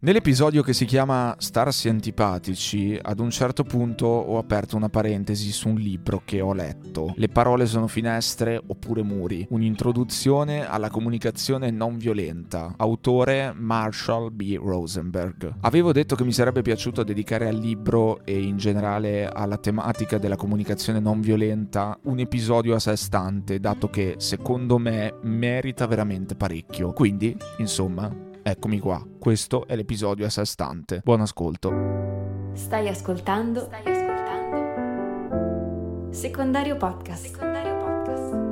Nell'episodio che si chiama Starsi antipatici, ad un certo punto ho aperto una parentesi su un libro che ho letto. Le parole sono finestre oppure muri. Un'introduzione alla comunicazione non violenta. Autore Marshall B. Rosenberg. Avevo detto che mi sarebbe piaciuto dedicare al libro e in generale alla tematica della comunicazione non violenta un episodio a sé stante, dato che secondo me merita veramente parecchio. Quindi, insomma, Eccomi qua, questo è l'episodio a sé stante. Buon ascolto. Stai ascoltando? Stai ascoltando? Secondario podcast. Secondario podcast.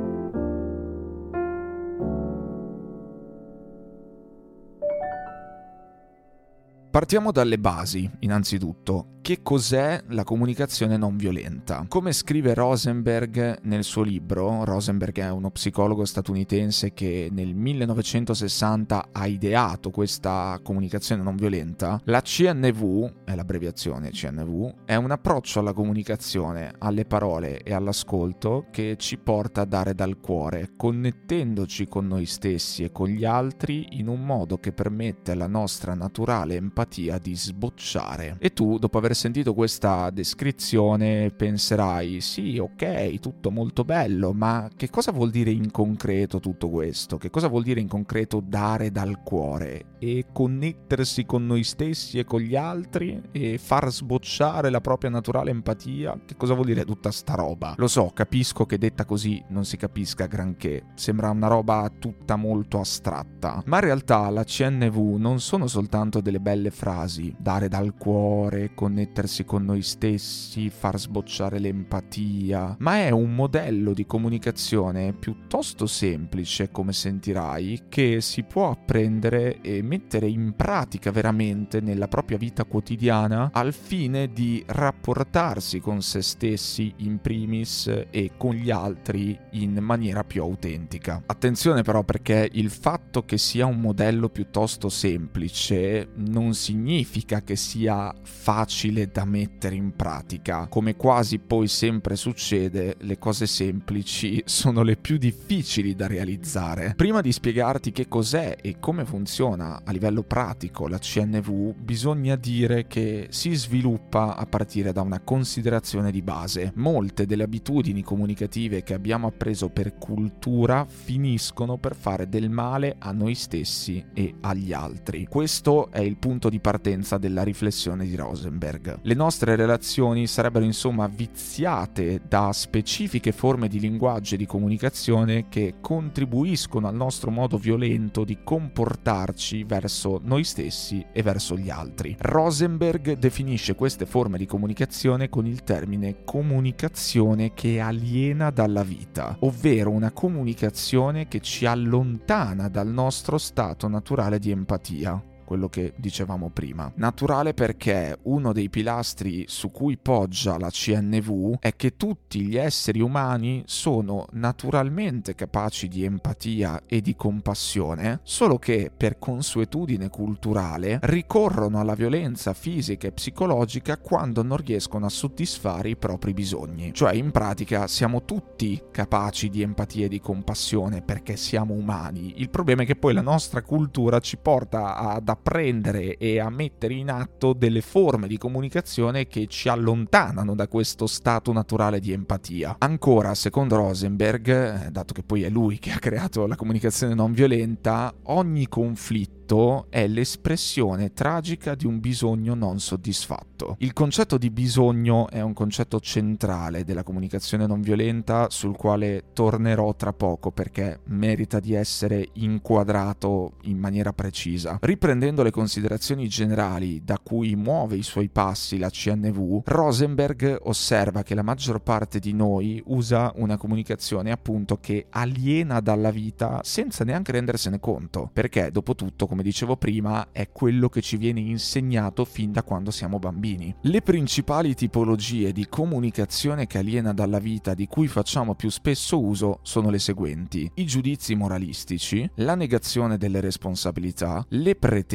Partiamo dalle basi, innanzitutto che cos'è la comunicazione non violenta. Come scrive Rosenberg nel suo libro, Rosenberg è uno psicologo statunitense che nel 1960 ha ideato questa comunicazione non violenta, la CNV, è l'abbreviazione CNV, è un approccio alla comunicazione, alle parole e all'ascolto che ci porta a dare dal cuore, connettendoci con noi stessi e con gli altri in un modo che permette alla nostra naturale empatia di sbocciare. E tu, dopo aver sentito questa descrizione penserai sì, ok, tutto molto bello, ma che cosa vuol dire in concreto tutto questo? Che cosa vuol dire in concreto dare dal cuore e connettersi con noi stessi e con gli altri e far sbocciare la propria naturale empatia? Che cosa vuol dire tutta sta roba? Lo so, capisco che detta così non si capisca granché, sembra una roba tutta molto astratta, ma in realtà la CNV non sono soltanto delle belle frasi, dare dal cuore, connettersi connettersi con noi stessi, far sbocciare l'empatia, ma è un modello di comunicazione piuttosto semplice, come sentirai, che si può apprendere e mettere in pratica veramente nella propria vita quotidiana al fine di rapportarsi con se stessi in primis e con gli altri in maniera più autentica. Attenzione però perché il fatto che sia un modello piuttosto semplice non significa che sia facile facile da mettere in pratica. Come quasi poi sempre succede, le cose semplici sono le più difficili da realizzare. Prima di spiegarti che cos'è e come funziona a livello pratico la CNV, bisogna dire che si sviluppa a partire da una considerazione di base. Molte delle abitudini comunicative che abbiamo appreso per cultura finiscono per fare del male a noi stessi e agli altri. Questo è il punto di partenza della riflessione di Rosenberg. Le nostre relazioni sarebbero insomma viziate da specifiche forme di linguaggio e di comunicazione che contribuiscono al nostro modo violento di comportarci verso noi stessi e verso gli altri. Rosenberg definisce queste forme di comunicazione con il termine comunicazione che aliena dalla vita, ovvero una comunicazione che ci allontana dal nostro stato naturale di empatia quello che dicevamo prima. Naturale perché uno dei pilastri su cui poggia la CNV è che tutti gli esseri umani sono naturalmente capaci di empatia e di compassione, solo che per consuetudine culturale ricorrono alla violenza fisica e psicologica quando non riescono a soddisfare i propri bisogni. Cioè in pratica siamo tutti capaci di empatia e di compassione perché siamo umani. Il problema è che poi la nostra cultura ci porta ad apprendere e a mettere in atto delle forme di comunicazione che ci allontanano da questo stato naturale di empatia. Ancora, secondo Rosenberg, eh, dato che poi è lui che ha creato la comunicazione non violenta, ogni conflitto è l'espressione tragica di un bisogno non soddisfatto. Il concetto di bisogno è un concetto centrale della comunicazione non violenta sul quale tornerò tra poco perché merita di essere inquadrato in maniera precisa. Riprendendo Riprendendo le considerazioni generali da cui muove i suoi passi la CNV, Rosenberg osserva che la maggior parte di noi usa una comunicazione appunto che aliena dalla vita senza neanche rendersene conto, perché dopo tutto, come dicevo prima, è quello che ci viene insegnato fin da quando siamo bambini. Le principali tipologie di comunicazione che aliena dalla vita di cui facciamo più spesso uso sono le seguenti: i giudizi moralistici, la negazione delle responsabilità, le pretese,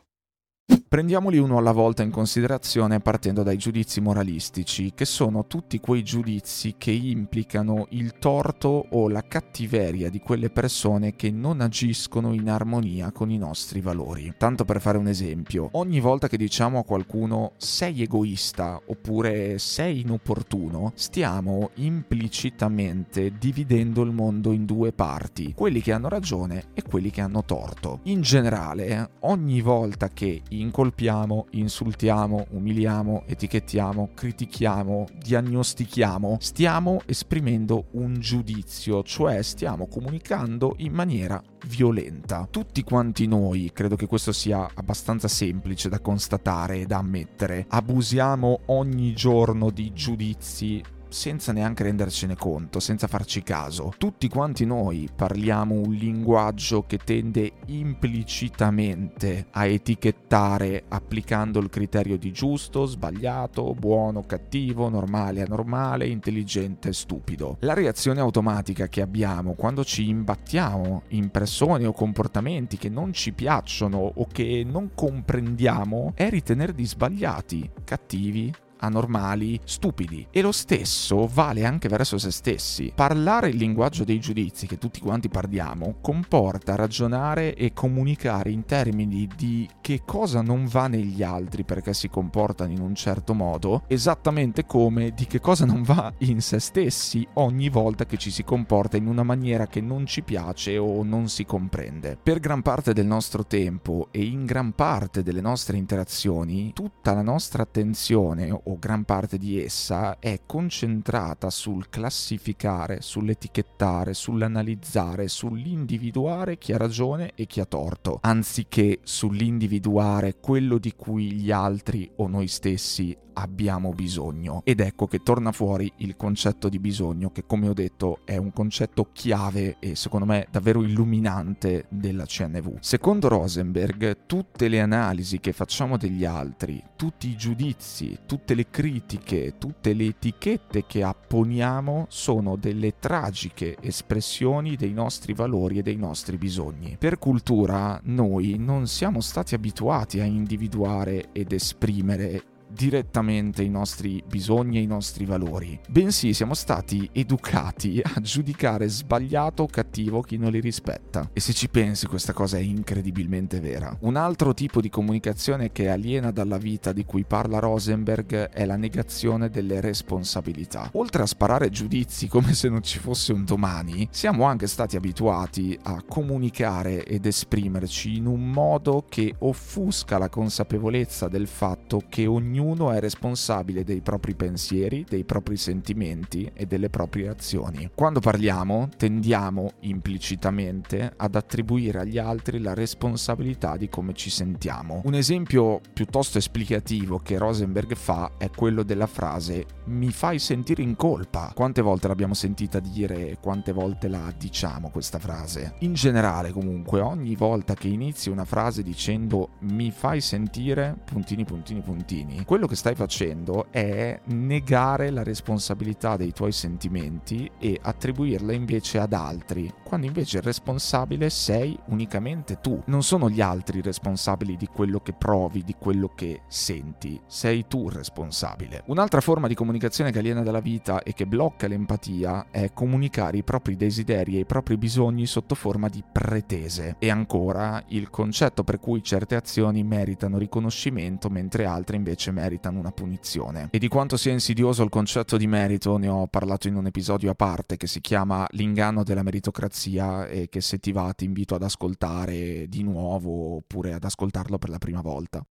Prendiamoli uno alla volta in considerazione partendo dai giudizi moralistici, che sono tutti quei giudizi che implicano il torto o la cattiveria di quelle persone che non agiscono in armonia con i nostri valori. Tanto per fare un esempio, ogni volta che diciamo a qualcuno sei egoista oppure sei inopportuno, stiamo implicitamente dividendo il mondo in due parti, quelli che hanno ragione e quelli che hanno torto. In generale, ogni volta che incolpiamo, insultiamo, umiliamo, etichettiamo, critichiamo, diagnostichiamo, stiamo esprimendo un giudizio, cioè stiamo comunicando in maniera violenta. Tutti quanti noi, credo che questo sia abbastanza semplice da constatare e da ammettere, abusiamo ogni giorno di giudizi senza neanche rendercene conto, senza farci caso. Tutti quanti noi parliamo un linguaggio che tende implicitamente a etichettare applicando il criterio di giusto, sbagliato, buono, cattivo, normale, anormale, intelligente, stupido. La reazione automatica che abbiamo quando ci imbattiamo in persone o comportamenti che non ci piacciono o che non comprendiamo è ritenerli sbagliati, cattivi, anormali, stupidi. E lo stesso vale anche verso se stessi. Parlare il linguaggio dei giudizi, che tutti quanti parliamo, comporta ragionare e comunicare in termini di che cosa non va negli altri perché si comportano in un certo modo, esattamente come di che cosa non va in se stessi ogni volta che ci si comporta in una maniera che non ci piace o non si comprende. Per gran parte del nostro tempo e in gran parte delle nostre interazioni, tutta la nostra attenzione o gran parte di essa è concentrata sul classificare, sull'etichettare, sull'analizzare, sull'individuare chi ha ragione e chi ha torto, anziché sull'individuare quello di cui gli altri o noi stessi abbiamo bisogno. Ed ecco che torna fuori il concetto di bisogno, che come ho detto è un concetto chiave e secondo me davvero illuminante della CNV. Secondo Rosenberg, tutte le analisi che facciamo degli altri, tutti i giudizi, tutte le critiche, tutte le etichette che apponiamo sono delle tragiche espressioni dei nostri valori e dei nostri bisogni. Per cultura noi non siamo stati abituati a individuare ed esprimere direttamente i nostri bisogni e i nostri valori, bensì siamo stati educati a giudicare sbagliato o cattivo chi non li rispetta. E se ci pensi questa cosa è incredibilmente vera. Un altro tipo di comunicazione che aliena dalla vita di cui parla Rosenberg è la negazione delle responsabilità. Oltre a sparare giudizi come se non ci fosse un domani, siamo anche stati abituati a comunicare ed esprimerci in un modo che offusca la consapevolezza del fatto che ognuno ognuno è responsabile dei propri pensieri, dei propri sentimenti e delle proprie azioni. Quando parliamo tendiamo implicitamente ad attribuire agli altri la responsabilità di come ci sentiamo. Un esempio piuttosto esplicativo che Rosenberg fa è quello della frase mi fai sentire in colpa. Quante volte l'abbiamo sentita dire e quante volte la diciamo questa frase? In generale comunque ogni volta che inizi una frase dicendo mi fai sentire puntini puntini puntini quello che stai facendo è negare la responsabilità dei tuoi sentimenti e attribuirla invece ad altri, quando invece il responsabile sei unicamente tu. Non sono gli altri responsabili di quello che provi, di quello che senti, sei tu responsabile. Un'altra forma di comunicazione che aliena dalla vita e che blocca l'empatia è comunicare i propri desideri e i propri bisogni sotto forma di pretese. E ancora, il concetto per cui certe azioni meritano riconoscimento mentre altre invece meritano una punizione. E di quanto sia insidioso il concetto di merito ne ho parlato in un episodio a parte che si chiama L'inganno della meritocrazia e che se ti va ti invito ad ascoltare di nuovo oppure ad ascoltarlo per la prima volta.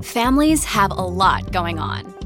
Families have a lot going on.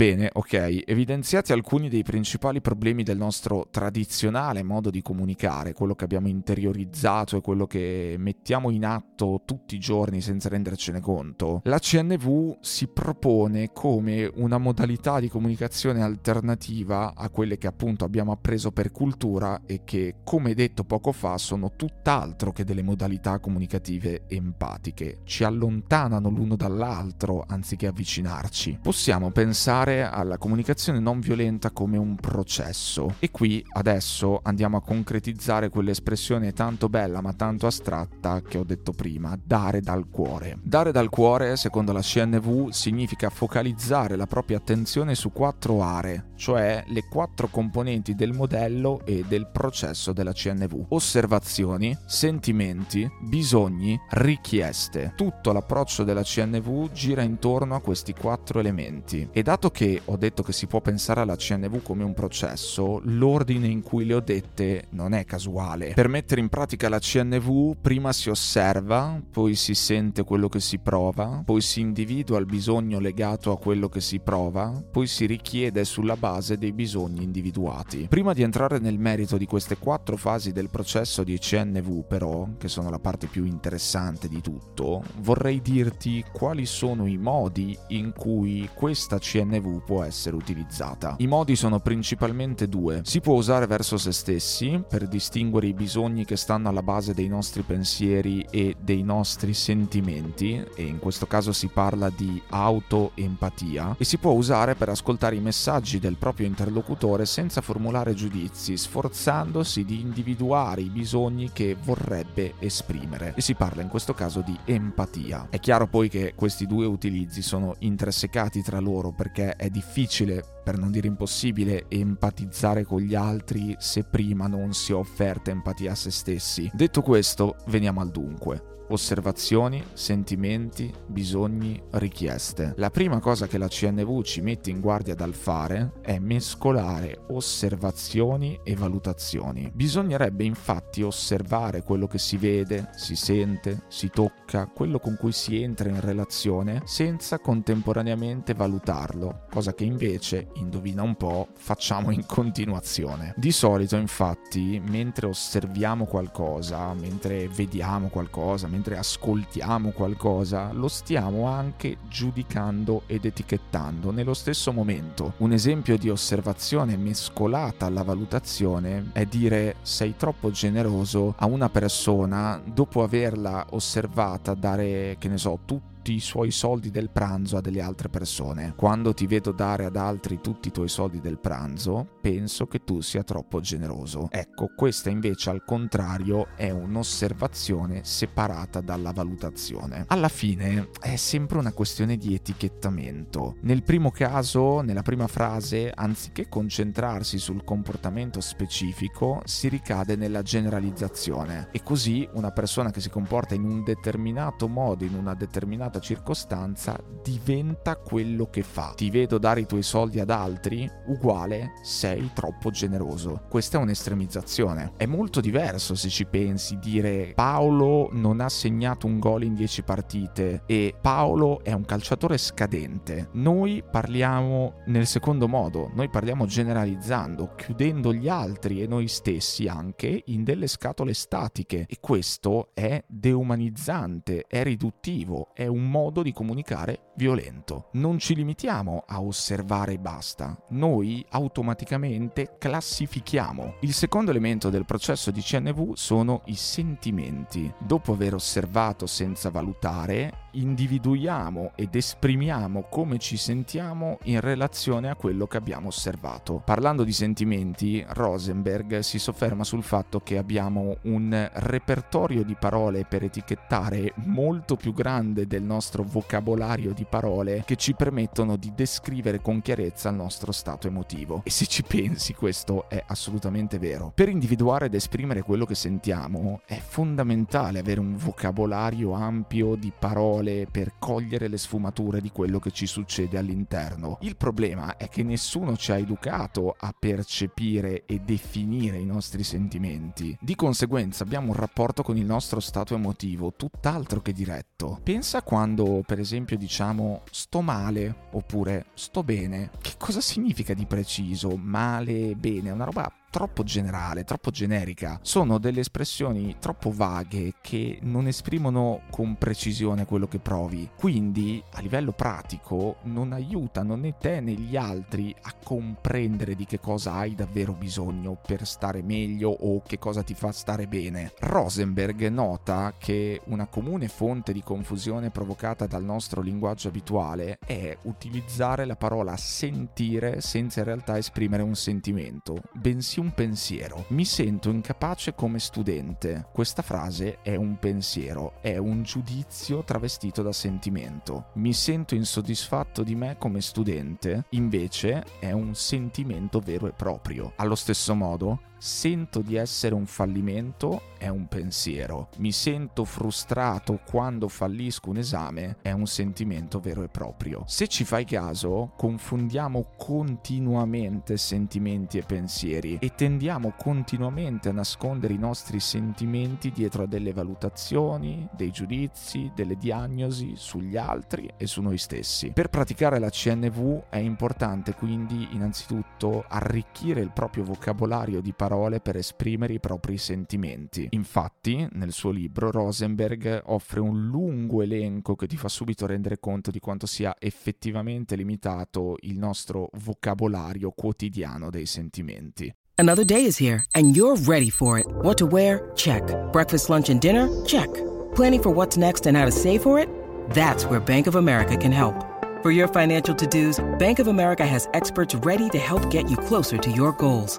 Bene, ok, evidenziati alcuni dei principali problemi del nostro tradizionale modo di comunicare, quello che abbiamo interiorizzato e quello che mettiamo in atto tutti i giorni senza rendercene conto, la CNV si propone come una modalità di comunicazione alternativa a quelle che appunto abbiamo appreso per cultura e che, come detto poco fa, sono tutt'altro che delle modalità comunicative empatiche, ci allontanano l'uno dall'altro anziché avvicinarci. Possiamo pensare pensare alla comunicazione non violenta come un processo. E qui adesso andiamo a concretizzare quell'espressione tanto bella ma tanto astratta che ho detto prima, dare dal cuore. Dare dal cuore, secondo la CNV, significa focalizzare la propria attenzione su quattro aree, cioè le quattro componenti del modello e del processo della CNV. Osservazioni, sentimenti, bisogni, richieste. Tutto l'approccio della CNV gira intorno a questi quattro elementi. E dato dato che ho detto che si può pensare alla CNV come un processo, l'ordine in cui le ho dette non è casuale. Per mettere in pratica la CNV prima si osserva, poi si sente quello che si prova, poi si individua il bisogno legato a quello che si prova, poi si richiede sulla base dei bisogni individuati. Prima di entrare nel merito di queste quattro fasi del processo di CNV però, che sono la parte più interessante di tutto, vorrei dirti quali sono i modi in cui questa CNV Può essere utilizzata. I modi sono principalmente due. Si può usare verso se stessi per distinguere i bisogni che stanno alla base dei nostri pensieri e dei nostri sentimenti e in questo caso si parla di autoempatia e si può usare per ascoltare i messaggi del proprio interlocutore senza formulare giudizi, sforzandosi di individuare i bisogni che vorrebbe esprimere e si parla in questo caso di empatia. È chiaro poi che questi due utilizzi sono intersecati tra loro perché perché è difficile, per non dire impossibile, empatizzare con gli altri se prima non si è offerta empatia a se stessi. Detto questo, veniamo al dunque osservazioni, sentimenti, bisogni, richieste. La prima cosa che la CNV ci mette in guardia dal fare è mescolare osservazioni e valutazioni. Bisognerebbe infatti osservare quello che si vede, si sente, si tocca, quello con cui si entra in relazione senza contemporaneamente valutarlo, cosa che invece, indovina un po', facciamo in continuazione. Di solito infatti, mentre osserviamo qualcosa, mentre vediamo qualcosa, mentre mentre ascoltiamo qualcosa, lo stiamo anche giudicando ed etichettando nello stesso momento. Un esempio di osservazione mescolata alla valutazione è dire sei troppo generoso a una persona dopo averla osservata dare, che ne so, tutto tutti i suoi soldi del pranzo a delle altre persone. Quando ti vedo dare ad altri tutti i tuoi soldi del pranzo, penso che tu sia troppo generoso. Ecco, questa invece al contrario è un'osservazione separata dalla valutazione. Alla fine è sempre una questione di etichettamento. Nel primo caso, nella prima frase, anziché concentrarsi sul comportamento specifico, si ricade nella generalizzazione e così una persona che si comporta in un determinato modo, in una determinata determinata circostanza diventa quello che fa. Ti vedo dare i tuoi soldi ad altri, uguale sei troppo generoso. Questa è un'estremizzazione. È molto diverso se ci pensi dire Paolo non ha segnato un gol in 10 partite e Paolo è un calciatore scadente. Noi parliamo nel secondo modo, noi parliamo generalizzando, chiudendo gli altri e noi stessi anche in delle scatole statiche e questo è deumanizzante, è riduttivo, è un modo di comunicare violento. Non ci limitiamo a osservare e basta, noi automaticamente classifichiamo. Il secondo elemento del processo di CNV sono i sentimenti. Dopo aver osservato senza valutare, individuiamo ed esprimiamo come ci sentiamo in relazione a quello che abbiamo osservato. Parlando di sentimenti, Rosenberg si sofferma sul fatto che abbiamo un repertorio di parole per etichettare molto più grande del nostro vocabolario di parole che ci permettono di descrivere con chiarezza il nostro stato emotivo. E se ci pensi, questo è assolutamente vero. Per individuare ed esprimere quello che sentiamo è fondamentale avere un vocabolario ampio di parole per cogliere le sfumature di quello che ci succede all'interno. Il problema è che nessuno ci ha educato a percepire e definire i nostri sentimenti. Di conseguenza abbiamo un rapporto con il nostro stato emotivo tutt'altro che diretto. Pensa quando, per esempio, diciamo sto male oppure sto bene. Cosa significa di preciso? Male, bene? È una roba troppo generale, troppo generica. Sono delle espressioni troppo vaghe che non esprimono con precisione quello che provi. Quindi, a livello pratico, non aiutano né te né gli altri a comprendere di che cosa hai davvero bisogno per stare meglio o che cosa ti fa stare bene. Rosenberg nota che una comune fonte di confusione provocata dal nostro linguaggio abituale è utilizzare la parola sentire senza in realtà esprimere un sentimento, bensì un pensiero. Mi sento incapace come studente. Questa frase è un pensiero, è un giudizio travestito da sentimento. Mi sento insoddisfatto di me come studente, invece è un sentimento vero e proprio. Allo stesso modo, sento di essere un fallimento è un pensiero, mi sento frustrato quando fallisco un esame è un sentimento vero e proprio. Se ci fai caso, confondiamo continuamente sentimenti e pensieri e tendiamo continuamente a nascondere i nostri sentimenti dietro a delle valutazioni, dei giudizi, delle diagnosi sugli altri e su noi stessi. Per praticare la CNV è importante quindi innanzitutto arricchire il proprio vocabolario di parole parole per esprimere i propri sentimenti. Infatti, nel suo libro, Rosenberg offre un lungo elenco che ti fa subito rendere conto di quanto sia effettivamente limitato il nostro vocabolario quotidiano dei sentimenti. Another day is here and you're ready for it. What to wear? Check. Breakfast, lunch and dinner? Check. Planning for what's next and how to save for it? That's where Bank of America can help. For your financial to-dos, Bank of America has experts ready to help get you closer to your goals.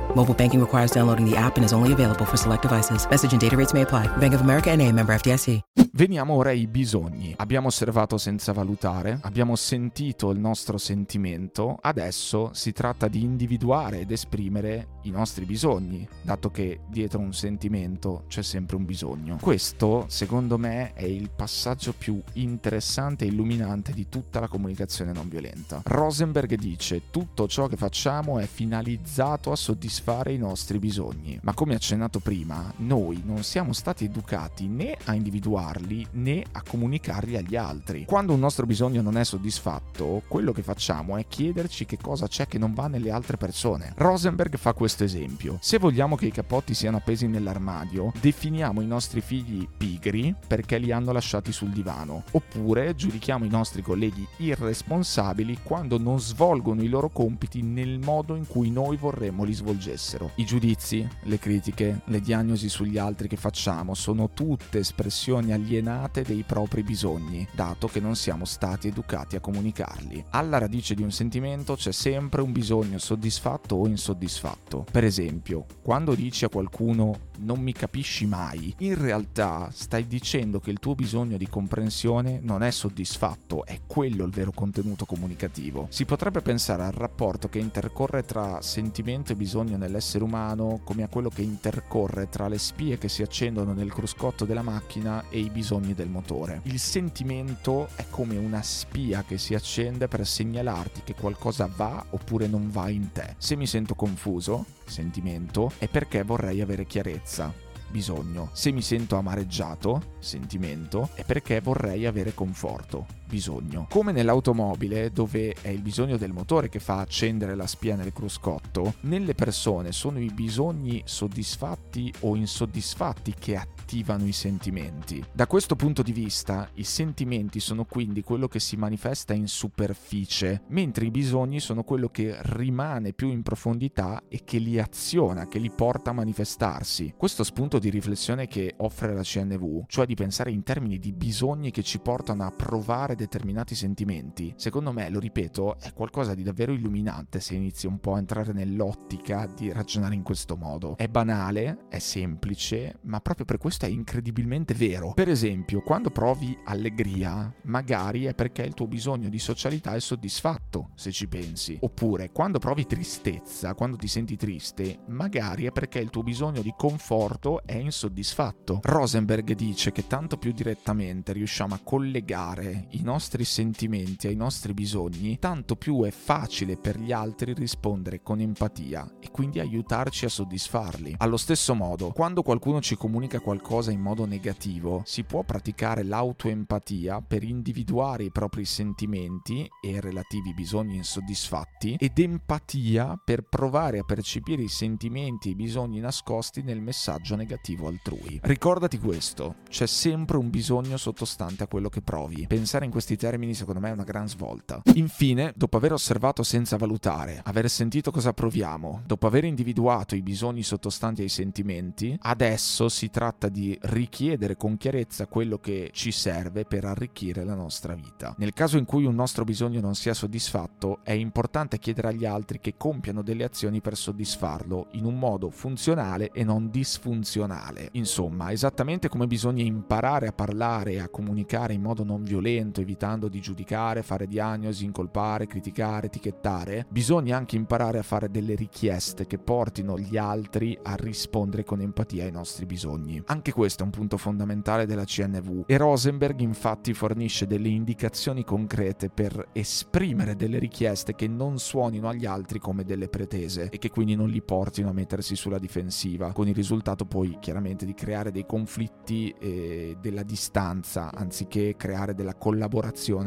Mobile banking requires downloading the app and is only available for select devices. Message and data rates may apply. Bank of America NA, member FDIC. Veniamo ora ai bisogni. Abbiamo osservato senza valutare, abbiamo sentito il nostro sentimento, adesso si tratta di individuare ed esprimere i nostri bisogni, dato che dietro un sentimento c'è sempre un bisogno. Questo, secondo me, è il passaggio più interessante e illuminante di tutta la comunicazione non violenta. Rosenberg dice: tutto ciò che facciamo è finalizzato a soddisfare i nostri bisogni, ma come accennato prima, noi non siamo stati educati né a individuarli né a comunicarli agli altri. Quando un nostro bisogno non è soddisfatto, quello che facciamo è chiederci che cosa c'è che non va nelle altre persone. Rosenberg fa questo esempio. Se vogliamo che i cappotti siano appesi nell'armadio, definiamo i nostri figli pigri perché li hanno lasciati sul divano, oppure giudichiamo i nostri colleghi irresponsabili quando non svolgono i loro compiti nel modo in cui noi vorremmo li svolgessero leggessero. I giudizi, le critiche, le diagnosi sugli altri che facciamo sono tutte espressioni alienate dei propri bisogni, dato che non siamo stati educati a comunicarli. Alla radice di un sentimento c'è sempre un bisogno soddisfatto o insoddisfatto. Per esempio, quando dici a qualcuno non mi capisci mai, in realtà stai dicendo che il tuo bisogno di comprensione non è soddisfatto, è quello il vero contenuto comunicativo. Si potrebbe pensare al rapporto che intercorre tra sentimento e bisogno nell'essere umano come a quello che intercorre tra le spie che si accendono nel cruscotto della macchina e i bisogni del motore. Il sentimento è come una spia che si accende per segnalarti che qualcosa va oppure non va in te. Se mi sento confuso, sentimento, è perché vorrei avere chiarezza bisogno. Se mi sento amareggiato, sentimento, è perché vorrei avere conforto, bisogno. Come nell'automobile, dove è il bisogno del motore che fa accendere la spia nel cruscotto, nelle persone sono i bisogni soddisfatti o insoddisfatti che attivano i sentimenti. Da questo punto di vista, i sentimenti sono quindi quello che si manifesta in superficie, mentre i bisogni sono quello che rimane più in profondità e che li aziona, che li porta a manifestarsi. Questo spunto di riflessione che offre la CNV, cioè di pensare in termini di bisogni che ci portano a provare determinati sentimenti, secondo me, lo ripeto, è qualcosa di davvero illuminante se inizi un po' a entrare nell'ottica di ragionare in questo modo. È banale, è semplice, ma proprio per questo è incredibilmente vero. Per esempio, quando provi allegria, magari è perché il tuo bisogno di socialità è soddisfatto, se ci pensi. Oppure, quando provi tristezza, quando ti senti triste, magari è perché il tuo bisogno di conforto è insoddisfatto. Rosenberg dice che tanto più direttamente riusciamo a collegare i nostri sentimenti ai nostri bisogni, tanto più è facile per gli altri rispondere con empatia e quindi aiutarci a soddisfarli. Allo stesso modo, quando qualcuno ci comunica qualcosa in modo negativo, si può praticare l'autoempatia per individuare i propri sentimenti e relativi bisogni insoddisfatti ed empatia per provare a percepire i sentimenti e i bisogni nascosti nel messaggio negativo altrui. Ricordati questo, c'è sempre un bisogno sottostante a quello che provi. Pensare in questi termini secondo me è una gran svolta. Infine, dopo aver osservato senza valutare, aver sentito cosa proviamo, dopo aver individuato i bisogni sottostanti ai sentimenti, adesso si tratta di richiedere con chiarezza quello che ci serve per arricchire la nostra vita. Nel caso in cui un nostro bisogno non sia soddisfatto, è importante chiedere agli altri che compiano delle azioni per soddisfarlo in un modo funzionale e non disfunzionale funzionale. Insomma, esattamente come bisogna imparare a parlare e a comunicare in modo non violento, evitando di giudicare, fare diagnosi, incolpare, criticare, etichettare, bisogna anche imparare a fare delle richieste che portino gli altri a rispondere con empatia ai nostri bisogni. Anche questo è un punto fondamentale della CNV e Rosenberg infatti fornisce delle indicazioni concrete per esprimere delle richieste che non suonino agli altri come delle pretese e che quindi non li portino a mettersi sulla difensiva, con il risultato poi chiaramente di creare dei conflitti e della distanza anziché creare della collaborazione,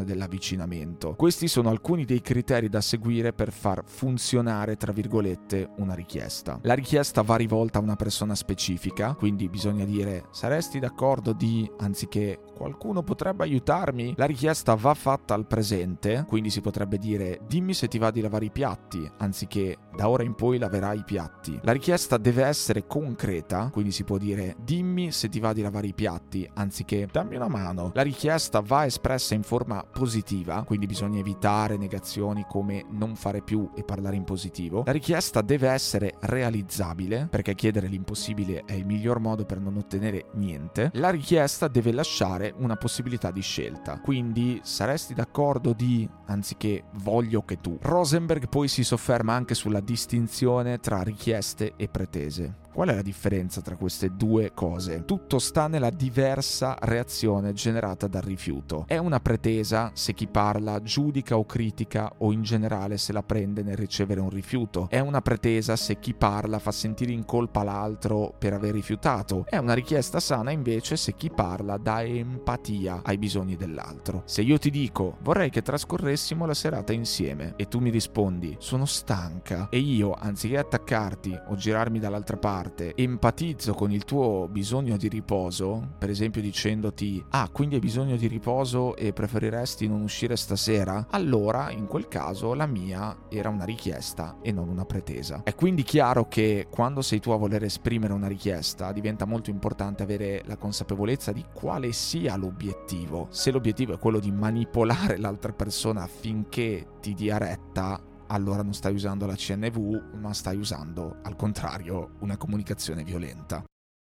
dell'avvicinamento. Questi sono alcuni dei criteri da seguire per far funzionare, tra virgolette, una richiesta. La richiesta va rivolta a una persona specifica, quindi bisogna dire saresti d'accordo di, anziché qualcuno potrebbe aiutarmi, la richiesta va fatta al presente, quindi si potrebbe dire dimmi se ti va di lavare i piatti, anziché da ora in poi laverai i piatti. La richiesta deve essere concreta, quindi si può dire dimmi se ti va di lavare i piatti, anziché dammi una mano. La richiesta va espressa in forma positiva, quindi bisogna evitare negazioni come non fare più e parlare in positivo. La richiesta deve essere realizzabile, perché chiedere l'impossibile è il miglior modo per non ottenere niente. La richiesta deve lasciare una possibilità di scelta, quindi saresti d'accordo di, anziché voglio che tu. Rosenberg poi si sofferma anche sulla distinzione tra richieste e pretese. Qual è la differenza tra queste due cose? Tutto sta nella diversa reazione generata dal rifiuto. È una pretesa se chi parla giudica o critica o in generale se la prende nel ricevere un rifiuto. È una pretesa se chi parla fa sentire in colpa l'altro per aver rifiutato. È una richiesta sana invece se chi parla dà empatia ai bisogni dell'altro. Se io ti dico vorrei che trascorressimo la serata insieme e tu mi rispondi sono stanca e io anziché attaccarti o girarmi dall'altra parte parte empatizzo con il tuo bisogno di riposo, per esempio dicendoti ah quindi hai bisogno di riposo e preferiresti non uscire stasera, allora in quel caso la mia era una richiesta e non una pretesa. È quindi chiaro che quando sei tu a voler esprimere una richiesta diventa molto importante avere la consapevolezza di quale sia l'obiettivo. Se l'obiettivo è quello di manipolare l'altra persona affinché ti dia retta, allora non stai usando la CNV, ma stai usando, al contrario, una comunicazione violenta.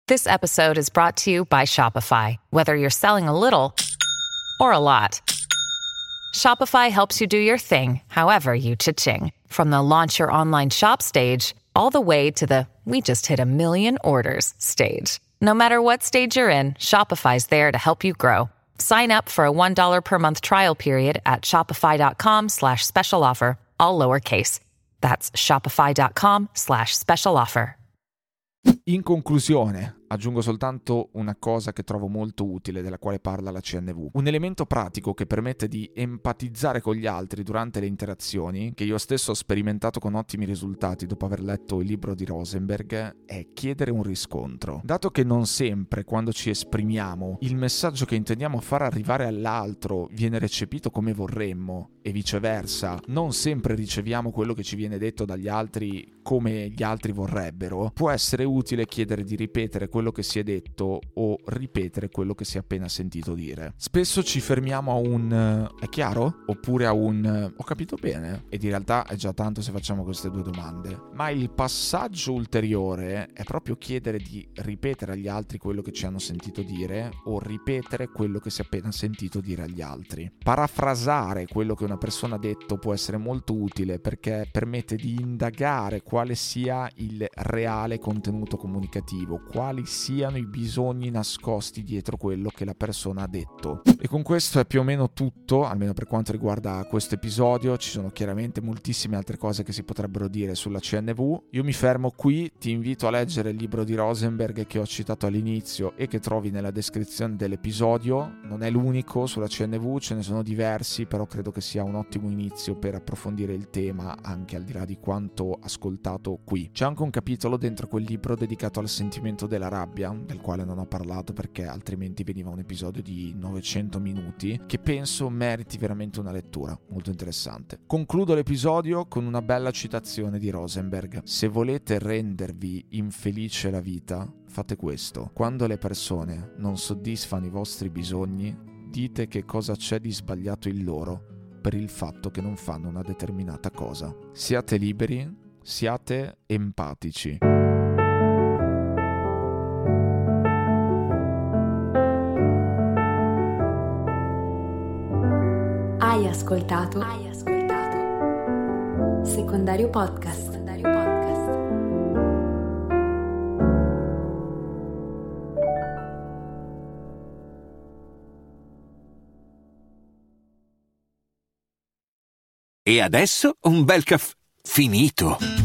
This episode is brought to you by Shopify. Whether you're selling a little or a lot, Shopify helps you do your thing, however you cha-ching. From the launch your online shop stage, all the way to the we just hit a million orders stage. No matter what stage you're in, Shopify's there to help you grow. Sign up for a $1 per month trial period at shopify.com slash special offer, all lowercase. That's shopify.com slash special offer. In conclusione, Aggiungo soltanto una cosa che trovo molto utile della quale parla la CNV. Un elemento pratico che permette di empatizzare con gli altri durante le interazioni, che io stesso ho sperimentato con ottimi risultati dopo aver letto il libro di Rosenberg, è chiedere un riscontro. Dato che non sempre quando ci esprimiamo il messaggio che intendiamo far arrivare all'altro viene recepito come vorremmo e viceversa, non sempre riceviamo quello che ci viene detto dagli altri come gli altri vorrebbero, può essere utile chiedere di ripetere quello che si è detto o ripetere quello che si è appena sentito dire. Spesso ci fermiamo a un eh, è chiaro? Oppure a un eh, ho capito bene? Ed in realtà è già tanto se facciamo queste due domande. Ma il passaggio ulteriore è proprio chiedere di ripetere agli altri quello che ci hanno sentito dire o ripetere quello che si è appena sentito dire agli altri. Parafrasare quello che una persona ha detto può essere molto utile perché permette di indagare quale sia il reale contenuto comunicativo, quali siano i bisogni nascosti dietro quello che la persona ha detto. E con questo è più o meno tutto, almeno per quanto riguarda questo episodio. Ci sono chiaramente moltissime altre cose che si potrebbero dire sulla CNV. Io mi fermo qui, ti invito a leggere il libro di Rosenberg che ho citato all'inizio e che trovi nella descrizione dell'episodio. Non è l'unico sulla CNV, ce ne sono diversi, però credo che sia un ottimo inizio per approfondire il tema anche al di là di quanto ascoltato qui. C'è anche un capitolo dentro quel libro dedicato al sentimento della rabbia, del quale non ho parlato perché altrimenti veniva un episodio di 900 minuti, che penso meriti veramente una lettura molto interessante. Concludo l'episodio con una bella citazione di Rosenberg. Se volete rendervi infelice la vita, fate questo. Quando le persone non soddisfano i vostri bisogni, dite che cosa c'è di sbagliato in loro per il fatto che non fanno una determinata cosa. Siate liberi, siate empatici. Ascoltato? Hai ascoltato? Secondario Podcast. Secondario Podcast. E adesso un bel caffè finito.